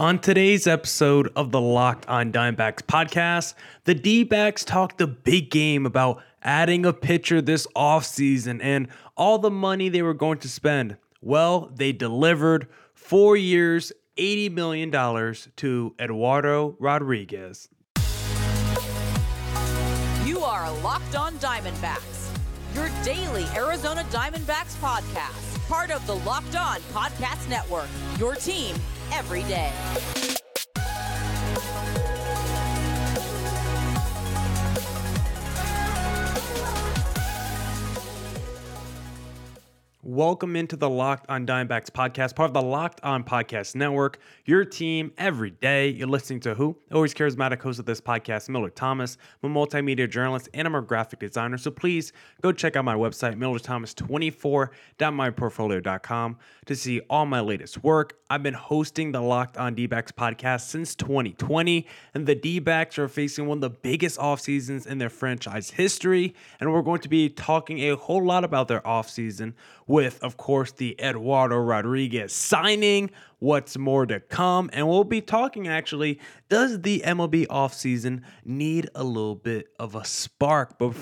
On today's episode of the Locked on Diamondbacks podcast, the D backs talked a big game about adding a pitcher this offseason and all the money they were going to spend. Well, they delivered four years, $80 million to Eduardo Rodriguez. You are Locked On Diamondbacks, your daily Arizona Diamondbacks podcast, part of the Locked On Podcast Network, your team every day. Welcome into the Locked on Diamondbacks podcast, part of the Locked on Podcast Network. Your team every day. You're listening to who? Always charismatic host of this podcast, Millard Thomas. I'm a multimedia journalist and I'm a graphic designer. So please go check out my website, millerthomas24.myportfolio.com to see all my latest work. I've been hosting the Locked on D-backs podcast since 2020, and the D-backs are facing one of the biggest off seasons in their franchise history. And we're going to be talking a whole lot about their off season with, of course, the Eduardo Rodriguez signing, what's more to come, and we'll be talking actually, does the MLB offseason need a little bit of a spark? But,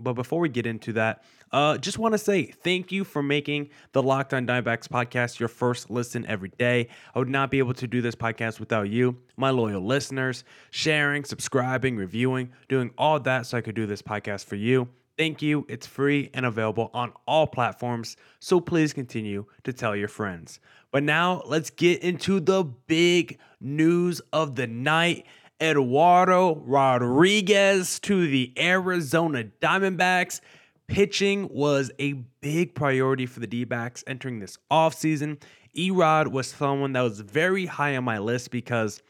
but before we get into that, uh, just want to say thank you for making the Locked on Diamondbacks podcast your first listen every day. I would not be able to do this podcast without you, my loyal listeners, sharing, subscribing, reviewing, doing all that so I could do this podcast for you. Thank you. It's free and available on all platforms, so please continue to tell your friends. But now let's get into the big news of the night. Eduardo Rodriguez to the Arizona Diamondbacks. Pitching was a big priority for the D backs entering this offseason. Erod was someone that was very high on my list because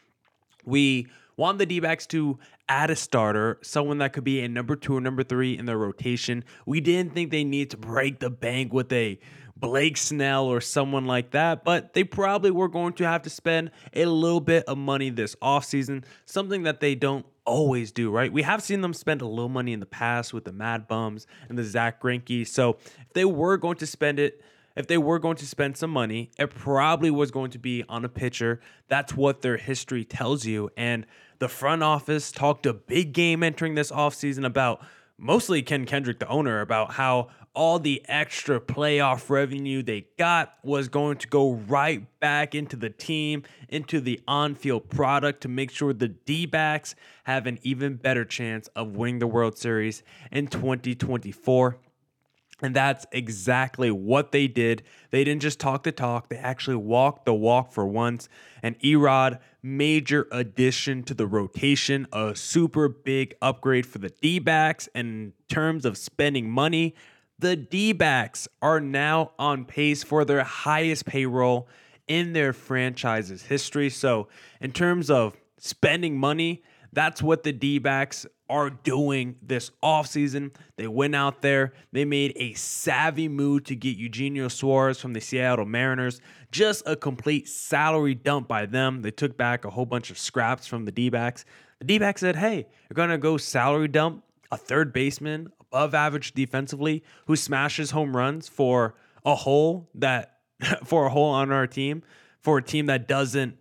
we want the D backs to add a starter, someone that could be a number two or number three in their rotation. We didn't think they need to break the bank with a Blake Snell or someone like that, but they probably were going to have to spend a little bit of money this offseason, something that they don't always do, right? We have seen them spend a little money in the past with the Mad Bums and the Zack Greinke. So if they were going to spend it, if they were going to spend some money, it probably was going to be on a pitcher. That's what their history tells you. And the front office talked a big game entering this offseason about mostly Ken Kendrick, the owner, about how all the extra playoff revenue they got was going to go right back into the team, into the on field product to make sure the D backs have an even better chance of winning the World Series in 2024. And that's exactly what they did. They didn't just talk the talk, they actually walked the walk for once. And Erod, major addition to the rotation, a super big upgrade for the D backs. And in terms of spending money, the D backs are now on pace for their highest payroll in their franchise's history. So, in terms of spending money, that's what the D backs are doing this offseason. They went out there, they made a savvy move to get Eugenio Suarez from the Seattle Mariners. Just a complete salary dump by them. They took back a whole bunch of scraps from the D backs. The D backs said, hey, you're going to go salary dump a third baseman above average defensively who smashes home runs for a hole that for a hole on our team for a team that doesn't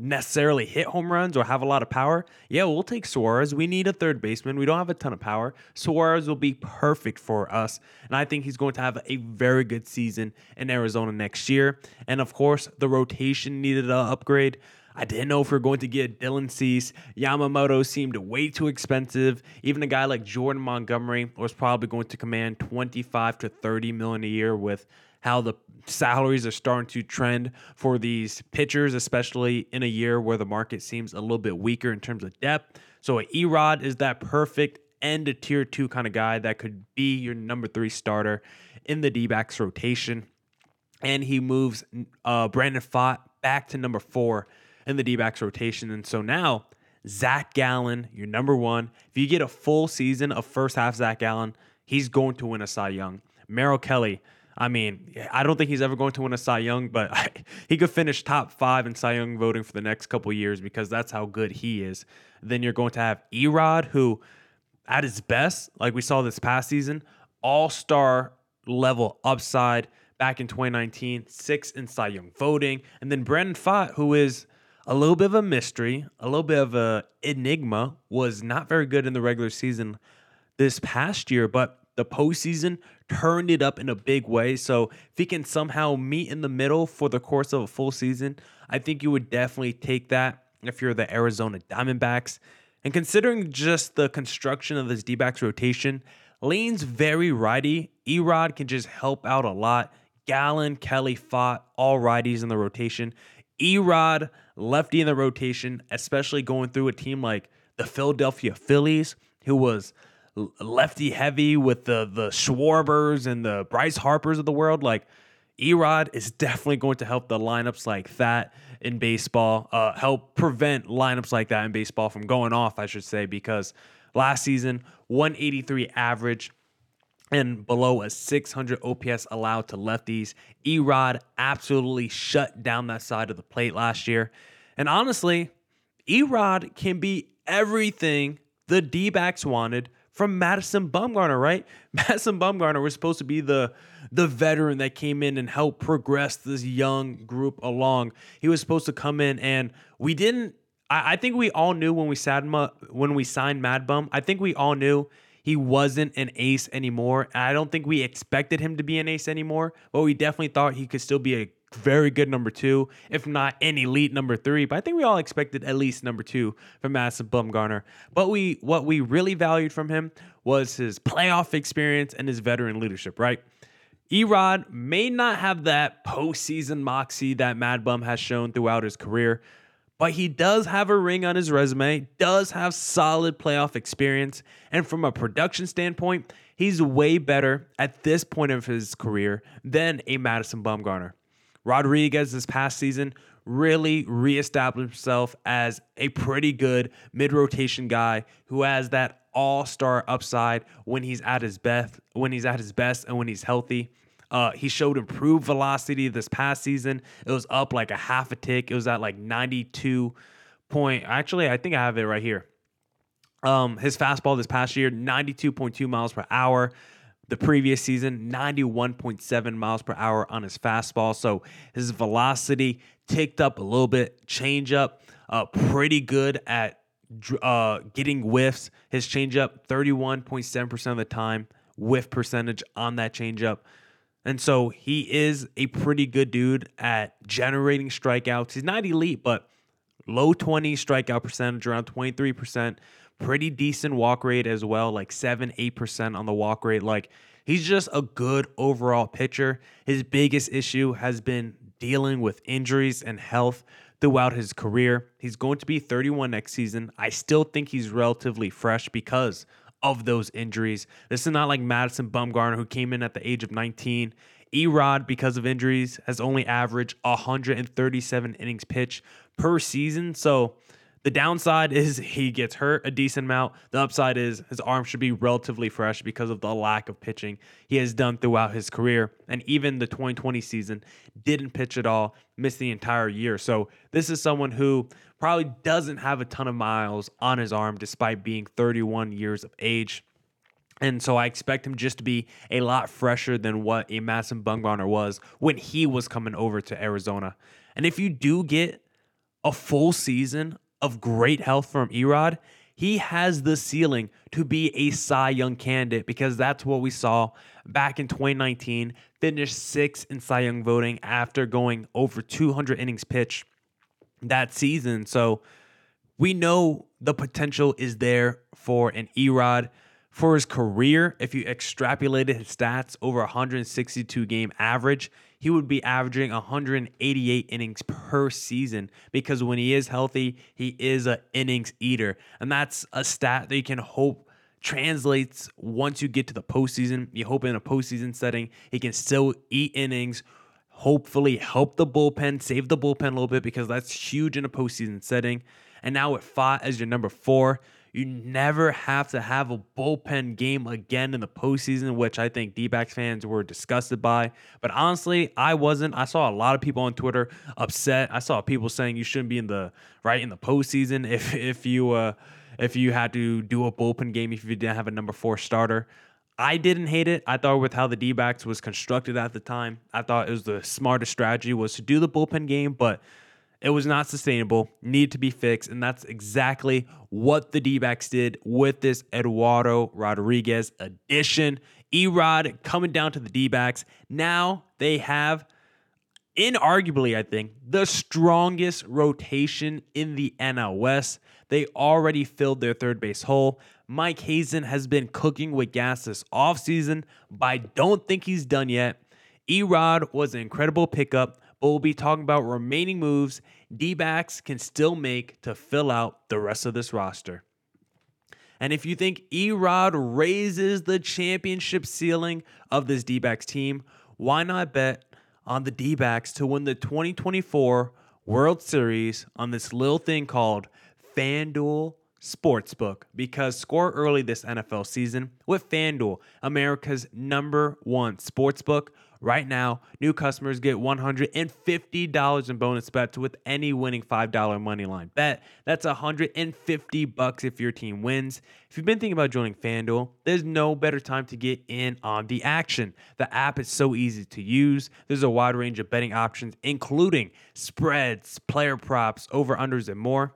necessarily hit home runs or have a lot of power, yeah, we'll take Suarez. We need a third baseman. We don't have a ton of power. Suarez will be perfect for us. And I think he's going to have a very good season in Arizona next year. And of course, the rotation needed an upgrade. I didn't know if we are going to get Dylan Cease. Yamamoto seemed way too expensive. Even a guy like Jordan Montgomery was probably going to command 25 to 30 million a year with how the salaries are starting to trend for these pitchers, especially in a year where the market seems a little bit weaker in terms of depth. So Erod is that perfect end of tier two kind of guy that could be your number three starter in the D rotation. And he moves uh, Brandon Pfaadt back to number four in the D rotation. And so now, Zach Gallen, your number one. If you get a full season of first half Zach Gallen, he's going to win a Cy Young. Merrill Kelly, I mean, I don't think he's ever going to win a Cy Young, but I, he could finish top five in Cy Young voting for the next couple years because that's how good he is. Then you're going to have Erod, who, at his best, like we saw this past season, all star level upside back in 2019, six in Cy Young voting. And then Brandon Pfaadt, who is a little bit of a mystery, a little bit of a enigma, was not very good in the regular season this past year, but the postseason turned it up in a big way. So if he can somehow meet in the middle for the course of a full season, I think you would definitely take that if you're the Arizona Diamondbacks. And considering just the construction of this D backs rotation, leans very righty. Erod can just help out a lot. Gallen, Kelly, Pfaadt, all righties in the rotation. Erod, lefty in the rotation, especially going through a team like the Philadelphia Phillies, who was lefty heavy with the the Schwarbers and the Bryce Harpers of the world. Like Erod is definitely going to help the lineups like that in baseball, uh, help prevent lineups like that in baseball from going off, I should say, because last season, 183 average and below a 600 OPS allowed to lefties. Erod absolutely shut down that side of the plate last year. And honestly, Erod can be everything the D backs wanted from Madison Bumgarner, right? Madison Bumgarner was supposed to be the the veteran that came in and helped progress this young group along. He was supposed to come in, and we didn't. I, I think we all knew when we sat when we signed Mad Bum. I think we all knew he wasn't an ace anymore. I don't think we expected him to be an ace anymore, but we definitely thought he could still be a very good number two, if not an elite number three. But I think we all expected at least number two from Madison Bumgarner. But we what we really valued from him was his playoff experience and his veteran leadership, right? Erod may not have that postseason moxie that Mad Bum has shown throughout his career, but he does have a ring on his resume, does have solid playoff experience, and from a production standpoint, he's way better at this point of his career than a Madison Bumgarner. Rodriguez this past season really reestablished himself as a pretty good mid rotation guy who has that all star upside when he's at his best, when he's at his best, and when he's healthy. Uh, he showed improved velocity this past season. It was up like a half a tick. It was at like 92 point. Actually, I think I have it right here. Um, his fastball this past year, 92.2 miles per hour the previous season, 91.7 miles per hour on his fastball. So his velocity ticked up a little bit, changeup, uh, pretty good at uh, getting whiffs. His changeup, 31.7% of the time, whiff percentage on that changeup. And so he is a pretty good dude at generating strikeouts. He's not elite, but low 20 strikeout percentage, around 23% pretty decent walk rate as well, like 7 8% on the walk rate. Like he's just a good overall pitcher. His biggest issue has been dealing with injuries and health throughout his career. He's going to be 31 next season. I still think he's relatively fresh because of those injuries. This is not like Madison Bumgarner, who came in at the age of 19. Erod, because of injuries, has only averaged 137 innings pitched per season. So the downside is he gets hurt a decent amount. The upside is his arm should be relatively fresh because of the lack of pitching he has done throughout his career. And even the 2020 season didn't pitch at all, missed the entire year. So this is someone who probably doesn't have a ton of miles on his arm despite being 31 years of age. And so I expect him just to be a lot fresher than what a Madison Bumgarner was when he was coming over to Arizona. And if you do get a full season of great health from Erod, he has the ceiling to be a Cy Young candidate because that's what we saw back in 2019. Finished sixth in Cy Young voting after going over 200 innings pitched that season. So we know the potential is there for an Erod. For his career, if you extrapolated his stats over 162 game average, he would be averaging 188 innings per season because when he is healthy, he is an innings eater. And that's a stat that you can hope translates once you get to the postseason. You hope in a postseason setting, he can still eat innings, hopefully help the bullpen, save the bullpen a little bit because that's huge in a postseason setting. And now with Pfaadt as your number four, you never have to have a bullpen game again in the postseason, which I think D fans were disgusted by. But honestly, I wasn't. I saw a lot of people on Twitter upset. I saw people saying you shouldn't be in the right in the postseason if if you uh if you had to do a bullpen game if you didn't have a number four starter. I didn't hate it. I thought with how the D was constructed at the time, I thought it was the smartest strategy was to do the bullpen game, but It was not sustainable, needed to be fixed, and that's exactly what the D backs did with this Eduardo Rodriguez addition. Erod coming down to the D backs. Now they have, inarguably, I think, the strongest rotation in the NL West. They already filled their third base hole. Mike Hazen has been cooking with gas this offseason, but I don't think he's done yet. Erod was an incredible pickup, but we'll be talking about remaining moves D backs can still make to fill out the rest of this roster. And if you think Erod raises the championship ceiling of this D backs team, why not bet on the D backs to win the 2024 World Series on this little thing called FanDuel Sportsbook because score early this NFL season with FanDuel, America's number one sportsbook. Right now, new customers get $150 in bonus bets with any winning $5 money line bet. That's 150 bucks if your team wins. If you've been thinking about joining FanDuel, there's no better time to get in on the action. The app is so easy to use. There's a wide range of betting options including spreads, player props, over-unders and more.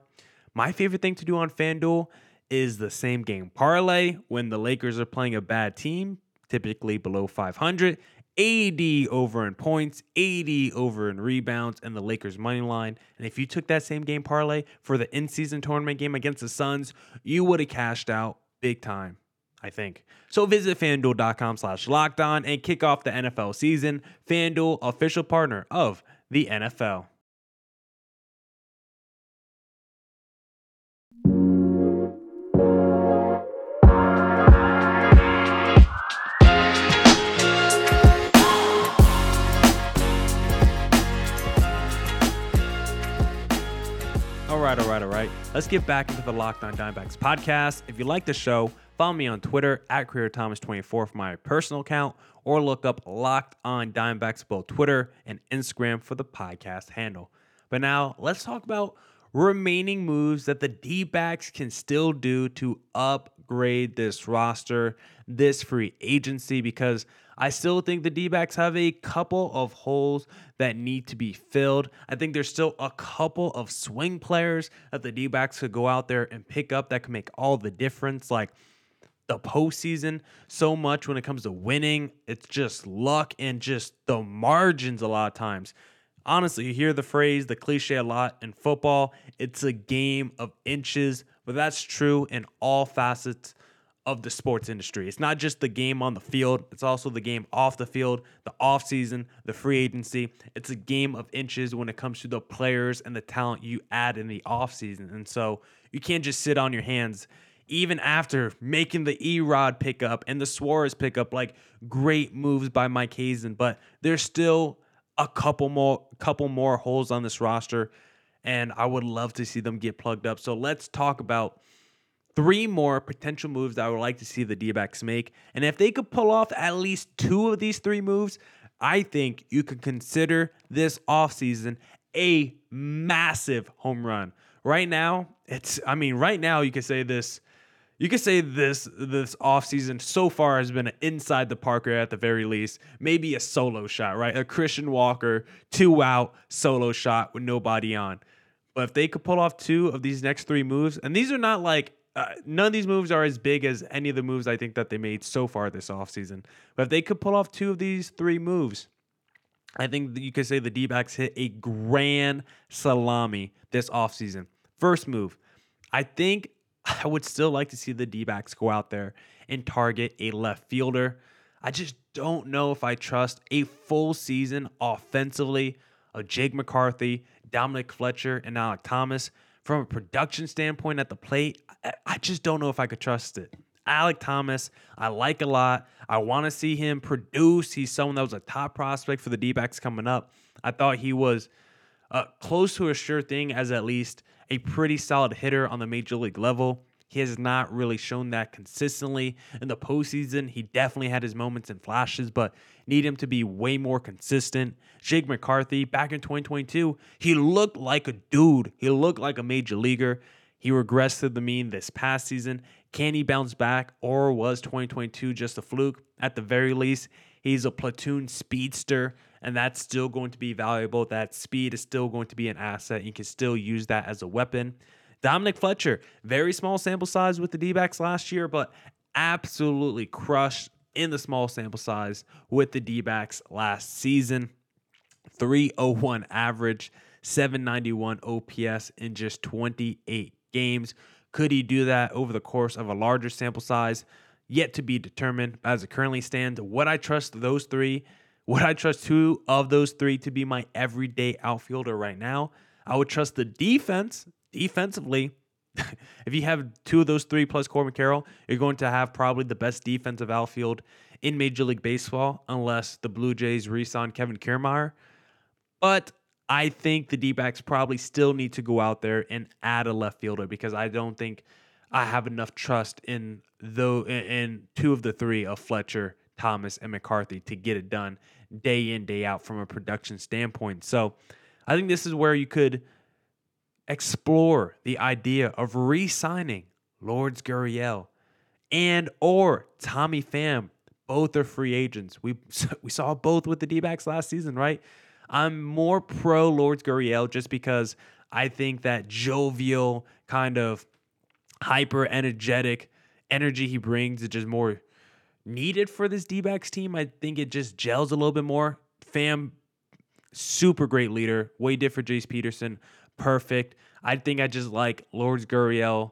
My favorite thing to do on FanDuel is the same game parlay when the Lakers are playing a bad team, typically below 500. 80 over in points, 80 over in rebounds, and the Lakers money line. And if you took that same game parlay for the in-season tournament game against the Suns, you would have cashed out big time. I think. So visit fanduel.com slash locked on and kick off the NFL season. FanDuel, official partner of the NFL. Right, all right, all right. Let's get back into the Locked On Diamondbacks podcast. If you like the show, follow me on Twitter at CreatorThomas24 for my personal account, or look up Locked On Diamondbacks both Twitter and Instagram for the podcast handle. But now let's talk about remaining moves that the D backs can still do to upgrade this roster, this free agency, because I still think the D backs have a couple of holes that need to be filled. I think there's still a couple of swing players that the D backs could go out there and pick up that can make all the difference. Like the postseason, so much when it comes to winning, it's just luck and just the margins a lot of times. Honestly, you hear the phrase, the cliche a lot in football. It's a game of inches, but that's true in all facets of the sports industry. It's not just the game on the field, it's also the game off the field, the offseason, the free agency. It's a game of inches when it comes to the players and the talent you add in the offseason. And so you can't just sit on your hands even after making the Erod pickup and the Suarez pickup, like great moves by Mike Hazen, but there's still a couple more couple more holes on this roster and I would love to see them get plugged up. So let's talk about three more potential moves I would like to see the D backs make. And if they could pull off at least two of these three moves, I think you could consider this offseason a massive home run. Right now, it's I mean, right now you could say this you could say this this offseason so far has been an inside the Parker at the very least, maybe a solo shot, right? A Christian Walker two out solo shot with nobody on. But if they could pull off two of these next three moves, and these are not like uh, none of these moves are as big as any of the moves I think that they made so far this offseason. But if they could pull off two of these three moves, I think you could say the D backs hit a grand salami this offseason. First move, I think I would still like to see the D backs go out there and target a left fielder. I just don't know if I trust a full season offensively of Jake McCarthy, Dominic Fletcher, and Alek Thomas. From a production standpoint at the plate, I just don't know if I could trust it. Alek Thomas, I like a lot. I want to see him produce. He's someone that was a top prospect for the D backs coming up. I thought he was uh, close to a sure thing as at least a pretty solid hitter on the major league level. He has not really shown that consistently in the postseason. He definitely had his moments and flashes, but need him to be way more consistent. Jake McCarthy, back in 2022, he looked like a dude. He looked like a major leaguer. He regressed to the mean this past season. Can he bounce back, or was 2022 just a fluke? At the very least, He's a platoon speedster, and that's still going to be valuable. That speed is still going to be an asset. You can still use that as a weapon. Dominic Fletcher, very small sample size with the D backs last year, but absolutely crushed in the small sample size with the D backs last season. 301 average, 791 OPS in just 28 games. Could he do that over the course of a larger sample size? Yet to be determined. As it currently stands, would I trust those three? Would I trust two of those three to be my everyday outfielder right now? I would trust the defense defensively. if you have two of those three plus Corbin Carroll, you're going to have probably the best defensive outfield in Major League Baseball, unless the Blue Jays re-sign Kevin Kiermaier. But I think the D backs probably still need to go out there and add a left fielder because I don't think I have enough trust in though in two of the three of Fletcher, Thomas, and McCarthy to get it done day in, day out from a production standpoint. So I think this is where you could explore the idea of re-signing Lourdes Gurriel and or Tommy Pham. Both are free agents. We we saw both with the D-backs last season, right? I'm more pro Lourdes Gurriel just because I think that jovial kind of hyper energetic energy he brings is just more needed for this D-backs team. I think it just gels a little bit more. Pham, super great leader, way different Jace Peterson, perfect. I think I just like Lourdes Gurriel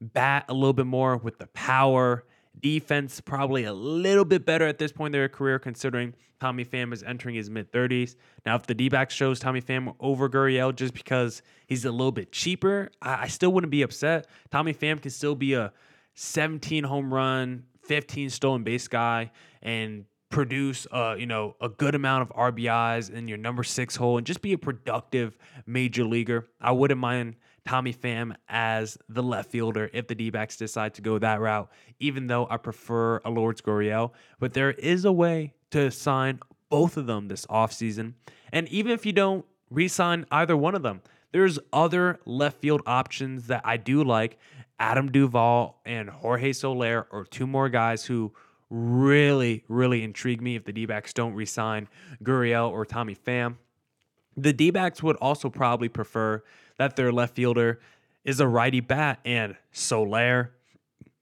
bat a little bit more with the power. Defense probably a little bit better at this point in their career, considering Tommy Pham is entering his mid 30s. Now, if the D backs shows Tommy Pham over Gurriel just because he's a little bit cheaper, I, I still wouldn't be upset. Tommy Pham can still be a 17 home run, 15 stolen base guy, and produce uh, you know a good amount of RBIs in your number six hole and just be a productive major leaguer. I wouldn't mind Tommy Pham as the left fielder if the D backs decide to go that route, even though I prefer a Lourdes Gurriel. But there is a way to sign both of them this offseason. And even if you don't re sign either one of them, there's other left field options that I do like. Adam Duvall and Jorge Soler are two more guys who really, really intrigue me if the D backs don't resign Gurriel or Tommy Pham. The D backs would also probably prefer that their left fielder is a righty bat, and Soler,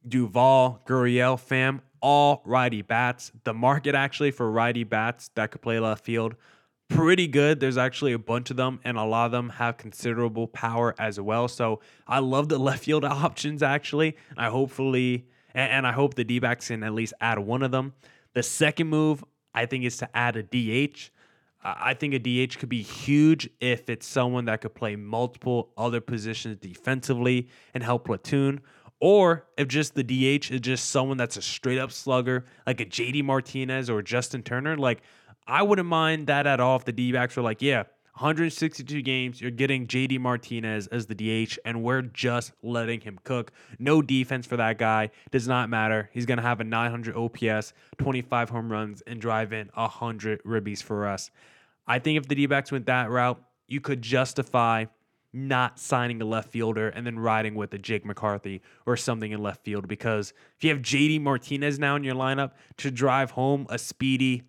Duvall, Gurriel, Pham, all righty bats. The market actually for righty bats that could play left field, pretty good. There's actually a bunch of them, and a lot of them have considerable power as well. So I love the left field options actually. I hopefully and, and I hope the D backs can at least add one of them. The second move, I think, is to add a DH. I think a DH could be huge if it's someone that could play multiple other positions defensively and help platoon. Or if just the DH is just someone that's a straight up slugger, like a JD Martinez or Justin Turner, like I wouldn't mind that at all if the D backs were like, yeah, 162 games. You're getting JD Martinez as the DH, and we're just letting him cook. No defense for that guy. Does not matter. He's going to have a 900 OPS, 25 home runs, and drive in 100 ribbies for us. I think if the D backs went that route, you could justify not signing a left fielder and then riding with a Jake McCarthy or something in left field because if you have JD Martinez now in your lineup to drive home a speedy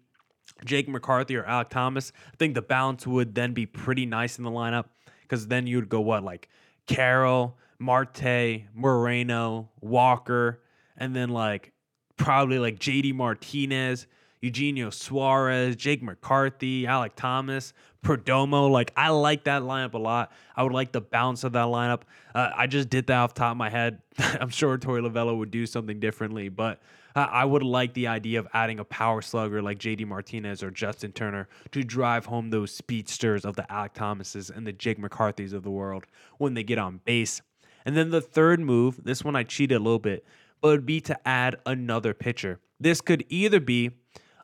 Jake McCarthy or Alek Thomas, I think the balance would then be pretty nice in the lineup because then you would go what like Carroll, Marte, Moreno, Walker, and then like probably like JD Martinez, Eugenio Suarez, Jake McCarthy, Alek Thomas, Perdomo. Like I like that lineup a lot. I would like the balance of that lineup. Uh, I just did that off top of my head. I'm sure Torey Lovullo would do something differently, but I would like the idea of adding a power slugger like JD Martinez or Justin Turner to drive home those speedsters of the Alek Thomases and the Jake McCarthys of the world when they get on base. And then the third move, this one I cheated a little bit, but would be to add another pitcher. This could either be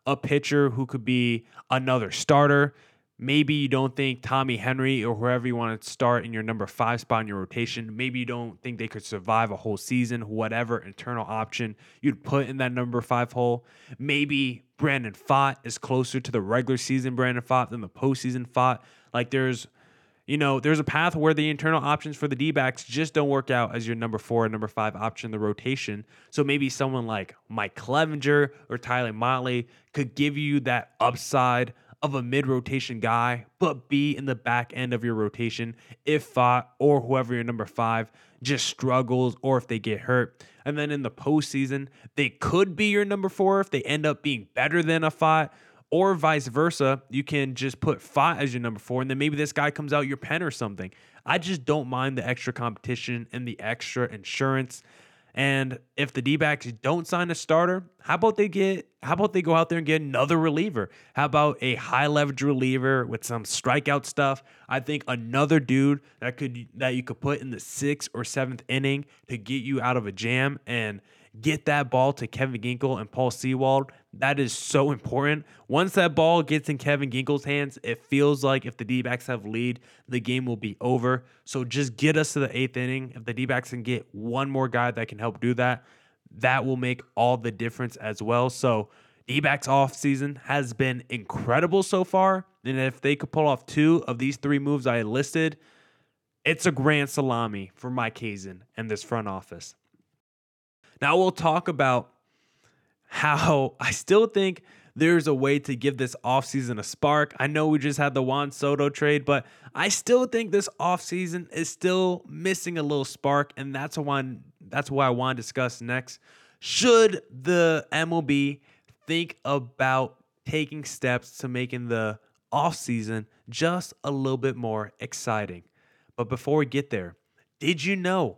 a pitcher who could be another starter, Maybe you don't think Tommy Henry or whoever you want to start in your number five spot in your rotation. Maybe you don't think they could survive a whole season, whatever internal option you'd put in that number five hole. Maybe Brandon Pfaadt is closer to the regular season Brandon Pfaadt than the postseason Pfaadt. Like there's you know, there's a path where the internal options for the D backs just don't work out as your number four and number five option in the rotation. So maybe someone like Mike Clevinger or Tyler Mahle could give you that upside of a mid rotation guy, but be in the back end of your rotation if Pfaadt or whoever your number five just struggles or if they get hurt. And then in the postseason, they could be your number four if they end up being better than a Pfaadt or vice versa. You can just put Pfaadt as your number four, and then maybe this guy comes out your pen or something. I just don't mind the extra competition and the extra insurance. And if the D backs don't sign a starter, how about they get how about they go out there and get another reliever? How about a high leverage reliever with some strikeout stuff? I think another dude that could that you could put in the sixth or seventh inning to get you out of a jam and get that ball to Kevin Ginkel and Paul Sewald. That is so important. Once that ball gets in Kevin Ginkel's hands, it feels like if the D backs have lead, the game will be over. So just get us to the eighth inning. If the D backs can get one more guy that can help do that, that will make all the difference as well. So D backs off season has been incredible so far. And if they could pull off two of these three moves I listed, it's a grand salami for Mike Hazen and this front office. Now we'll talk about how I still think there's a way to give this offseason a spark. I know we just had the Juan Soto trade, but I still think this offseason is still missing a little spark, and that's why that's why I want to discuss next. Should the MLB think about taking steps to making the offseason just a little bit more exciting? But before we get there, did you know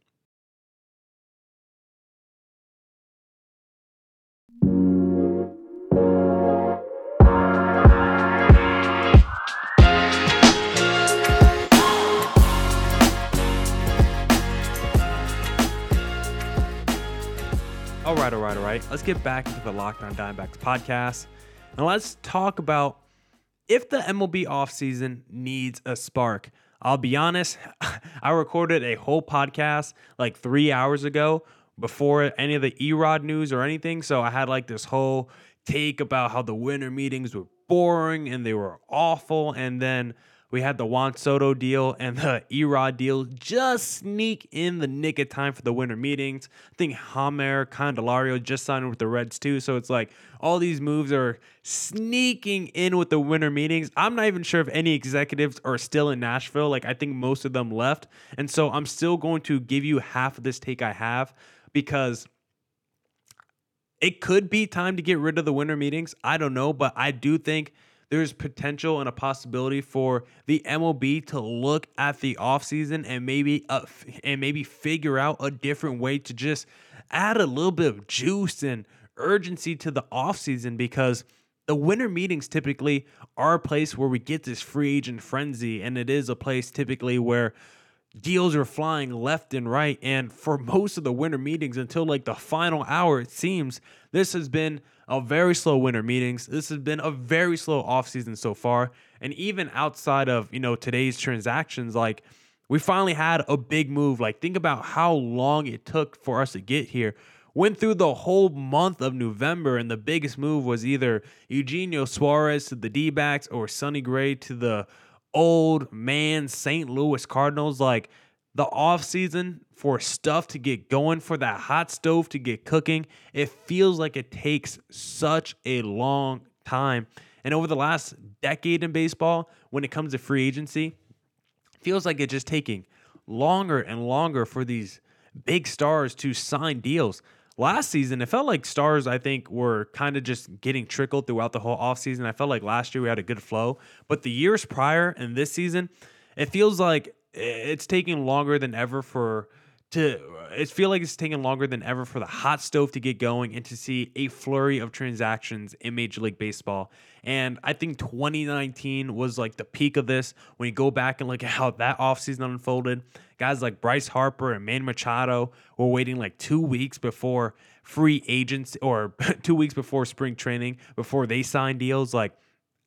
All right, all right, all right. Let's get back into the Lockdown On Diamondbacks podcast. And let's talk about if the MLB offseason needs a spark. I'll be honest, I recorded a whole podcast like three hours ago before any of the Erod news or anything. So I had like this whole take about how the winter meetings were boring and they were awful. And then we had the Juan Soto deal and the Erod deal just sneak in the nick of time for the winter meetings. I think Jeimer Candelario just signed with the Reds too. So it's like all these moves are sneaking in with the winter meetings. I'm not even sure if any executives are still in Nashville. Like I think most of them left. And so I'm still going to give you half of this take I have because it could be time to get rid of the winter meetings. I don't know, but I do think there's potential and a possibility for the MLB to look at the offseason and maybe uh, and maybe figure out a different way to just add a little bit of juice and urgency to the offseason because the winter meetings typically are a place where we get this free agent frenzy and it is a place typically where deals are flying left and right and for most of the winter meetings until like the final hour it seems this has been a very slow winter meetings. This has been a very slow offseason so far. And even outside of, you know, today's transactions, like we finally had a big move. Like think about how long it took for us to get here. Went through the whole month of November, and the biggest move was either Eugenio Suarez to the D backs or Sonny Gray to the old man St. Louis Cardinals. Like the off season for stuff to get going, for that hot stove to get cooking, it feels like it takes such a long time. And over the last decade in baseball, when it comes to free agency, feels like it's just taking longer and longer for these big stars to sign deals. Last season, it felt like stars, I think, were kind of just getting trickled throughout the whole offseason. I felt like last year we had a good flow. But the years prior and this season, it feels like it's taking longer than ever for to it feel like it's taking longer than ever for the hot stove to get going and to see a flurry of transactions in Major League Baseball. And I think 2019 was like the peak of this when you go back and look at how that offseason unfolded. Guys like Bryce Harper and Manny Machado were waiting like two weeks before free agents or two weeks before spring training before they signed deals. Like,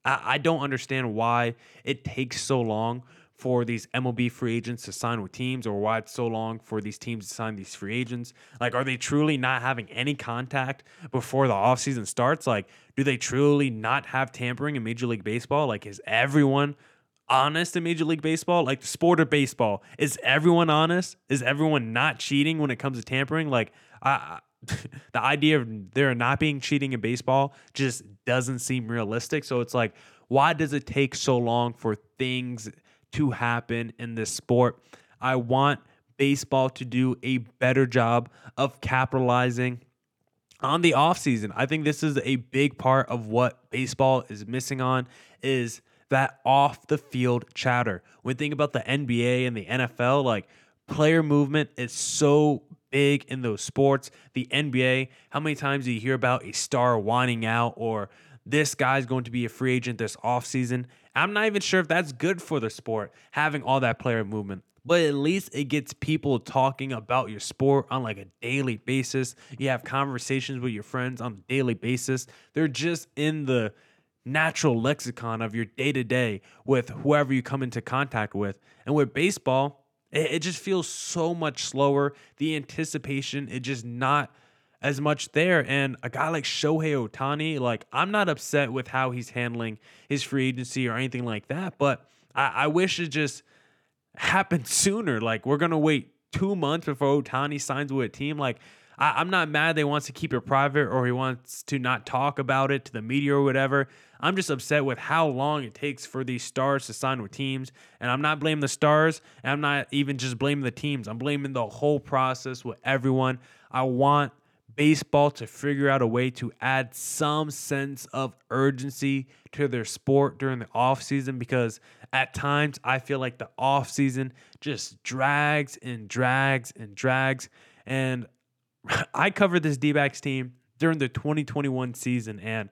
I, I don't understand why it takes so long for these MLB free agents to sign with teams or why it's so long for these teams to sign these free agents? Like, are they truly not having any contact before the offseason starts? Like, do they truly not have tampering in Major League Baseball? Like, is everyone honest in Major League Baseball? Like, the sport of baseball, is everyone honest? Is everyone not cheating when it comes to tampering? Like, I. the idea of there not being cheating in baseball just doesn't seem realistic. So it's like, why does it take so long for things to happen in this sport. I want baseball to do a better job of capitalizing on the offseason. I think this is a big part of what baseball is missing on is that off the field chatter. When think about the NBA and the NFL, like player movement is so big in those sports. The NBA, how many times do you hear about a star wanting out or this guy's going to be a free agent this offseason? I'm not even sure if that's good for the sport, having all that player movement. But at least it gets people talking about your sport on like a daily basis. You have conversations with your friends on a daily basis. They're just in the natural lexicon of your day to day with whoever you come into contact with. And with baseball, it, it, just feels so much slower. The anticipation, it just not as much there. And a guy like Shohei Ohtani, like I'm not upset with how he's handling his free agency or anything like that, but I, I wish it just happened sooner. Like we're gonna wait two months before Ohtani signs with a team. Like I, am not mad they wants to keep it private or he wants to not talk about it to the media or whatever. I'm just upset with how long it takes for these stars to sign with teams. And I'm not blaming the stars. And I'm not even just blaming the teams. I'm blaming the whole process with everyone. I want baseball to figure out a way to add some sense of urgency to their sport during the off season because at times I feel like the off season just drags and drags and drags. And I covered this D-backs team during the 2021 season and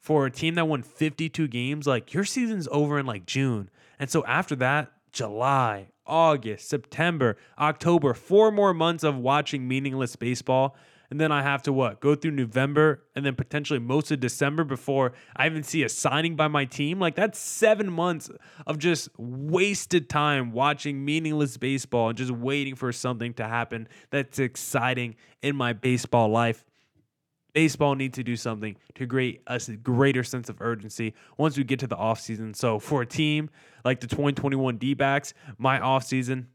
for a team that won 52 games like your season's over in like June. And so after that July, August, September, October, four more months of watching meaningless baseball and then I have to what go through November and then potentially most of December before I even see a signing by my team. Like that's seven months of just wasted time watching meaningless baseball and just waiting for something to happen that's exciting in my baseball life. Baseball needs to do something to create a greater sense of urgency once we get to the offseason. So for a team like the 2021 D-backs, my offseason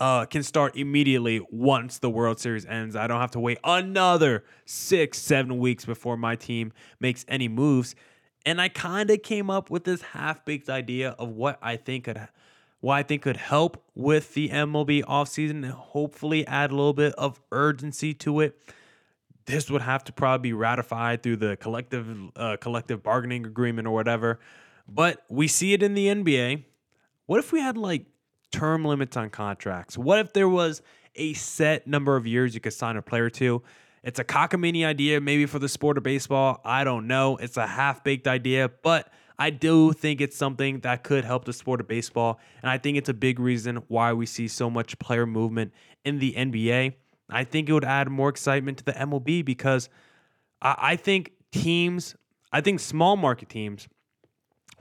uh, can start immediately once the World Series ends. I don't have to wait another six, seven weeks before my team makes any moves. And I kind of came up with this half-baked idea of what I think could what I think could help with the MLB offseason and hopefully add a little bit of urgency to it. This would have to probably be ratified through the collective uh, collective bargaining agreement or whatever. But we see it in the NBA. What if we had like term limits on contracts? What if there was a set number of years you could sign a player to? It's a cockamamie idea, maybe for the sport of baseball. I don't know. It's a half baked idea, but I do think it's something that could help the sport of baseball. And I think it's a big reason why we see so much player movement in the NBA. I think it would add more excitement to the MLB because I, think teams, I think small market teams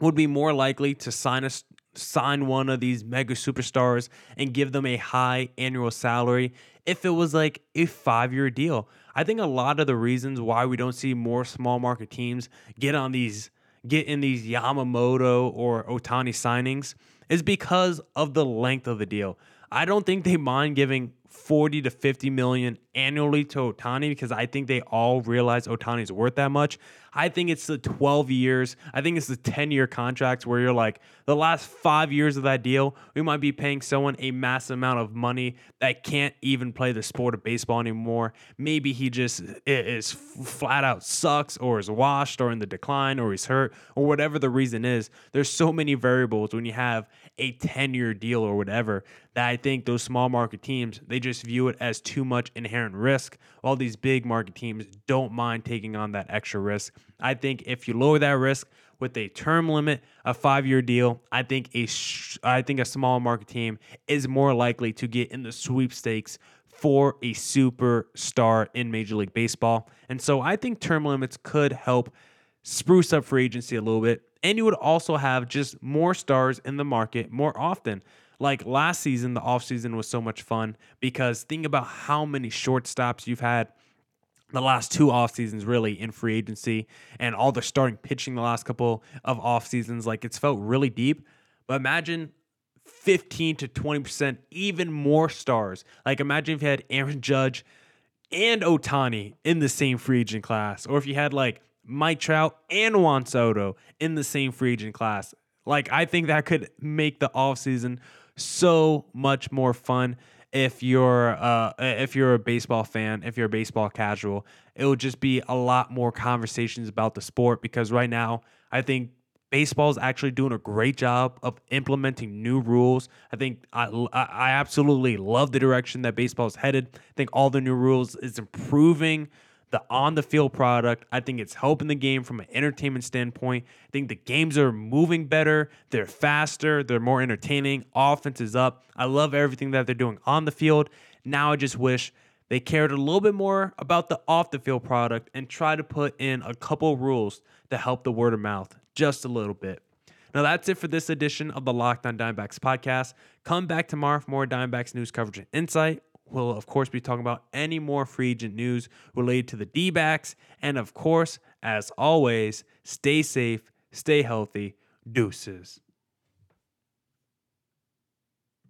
would be more likely to sign a sign one of these mega superstars and give them a high annual salary if it was like a five year deal. I think a lot of the reasons why we don't see more small market teams get on these get in these Yamamoto or Ohtani signings is because of the length of the deal. I don't think they mind giving 40 to 50 million annually to Ohtani because I think they all realize Ohtani's worth that much. I think it's the 12 years. I think it's the 10 year contracts where you're like, the last five years of that deal, we might be paying someone a massive amount of money that can't even play the sport of baseball anymore. Maybe he just is flat out sucks or is washed or in the decline or he's hurt or whatever the reason is. There's so many variables when you have a 10 year deal or whatever that I think those small market teams, they They just view it as too much inherent risk, while these big market teams don't mind taking on that extra risk. I think if you lower that risk with a term limit, a five-year deal, I think a sh- I think a small market team is more likely to get in the sweepstakes for a superstar in Major League Baseball. And so I think term limits could help spruce up free agency a little bit. And you would also have just more stars in the market more often. Like last season, the offseason was so much fun because think about how many shortstops you've had the last two off seasons really in free agency and all the starting pitching the last couple of off seasons. Like it's felt really deep. But imagine 15 to 20% even more stars. Like imagine if you had aaron judge and Ohtani in the same free agent class or if you had like mike trout and juan soto in the same free agent class. Like i think that could make the off season so much more fun if you're uh, if you're a baseball fan, if you're a baseball casual, it will just be a lot more conversations about the sport because right now I think baseball is actually doing a great job of implementing new rules. I think I, I absolutely love the direction that baseball is headed. I think all the new rules is improving the on the field product. I think it's helping the game from an entertainment standpoint. I think the games are moving better. They're faster. They're more entertaining. Offense is up. I love everything that they're doing on the field. Now I just wish they cared a little bit more about the off the field product and try to put in a couple rules to help the word of mouth just a little bit. Now that's it for this edition of the Locked On Diamondbacks podcast. Come back tomorrow for more Diamondbacks news coverage and insight. We'll, of course, be talking about any more free agent news related to the D backs. And, of course, as always, stay safe, stay healthy. Deuces.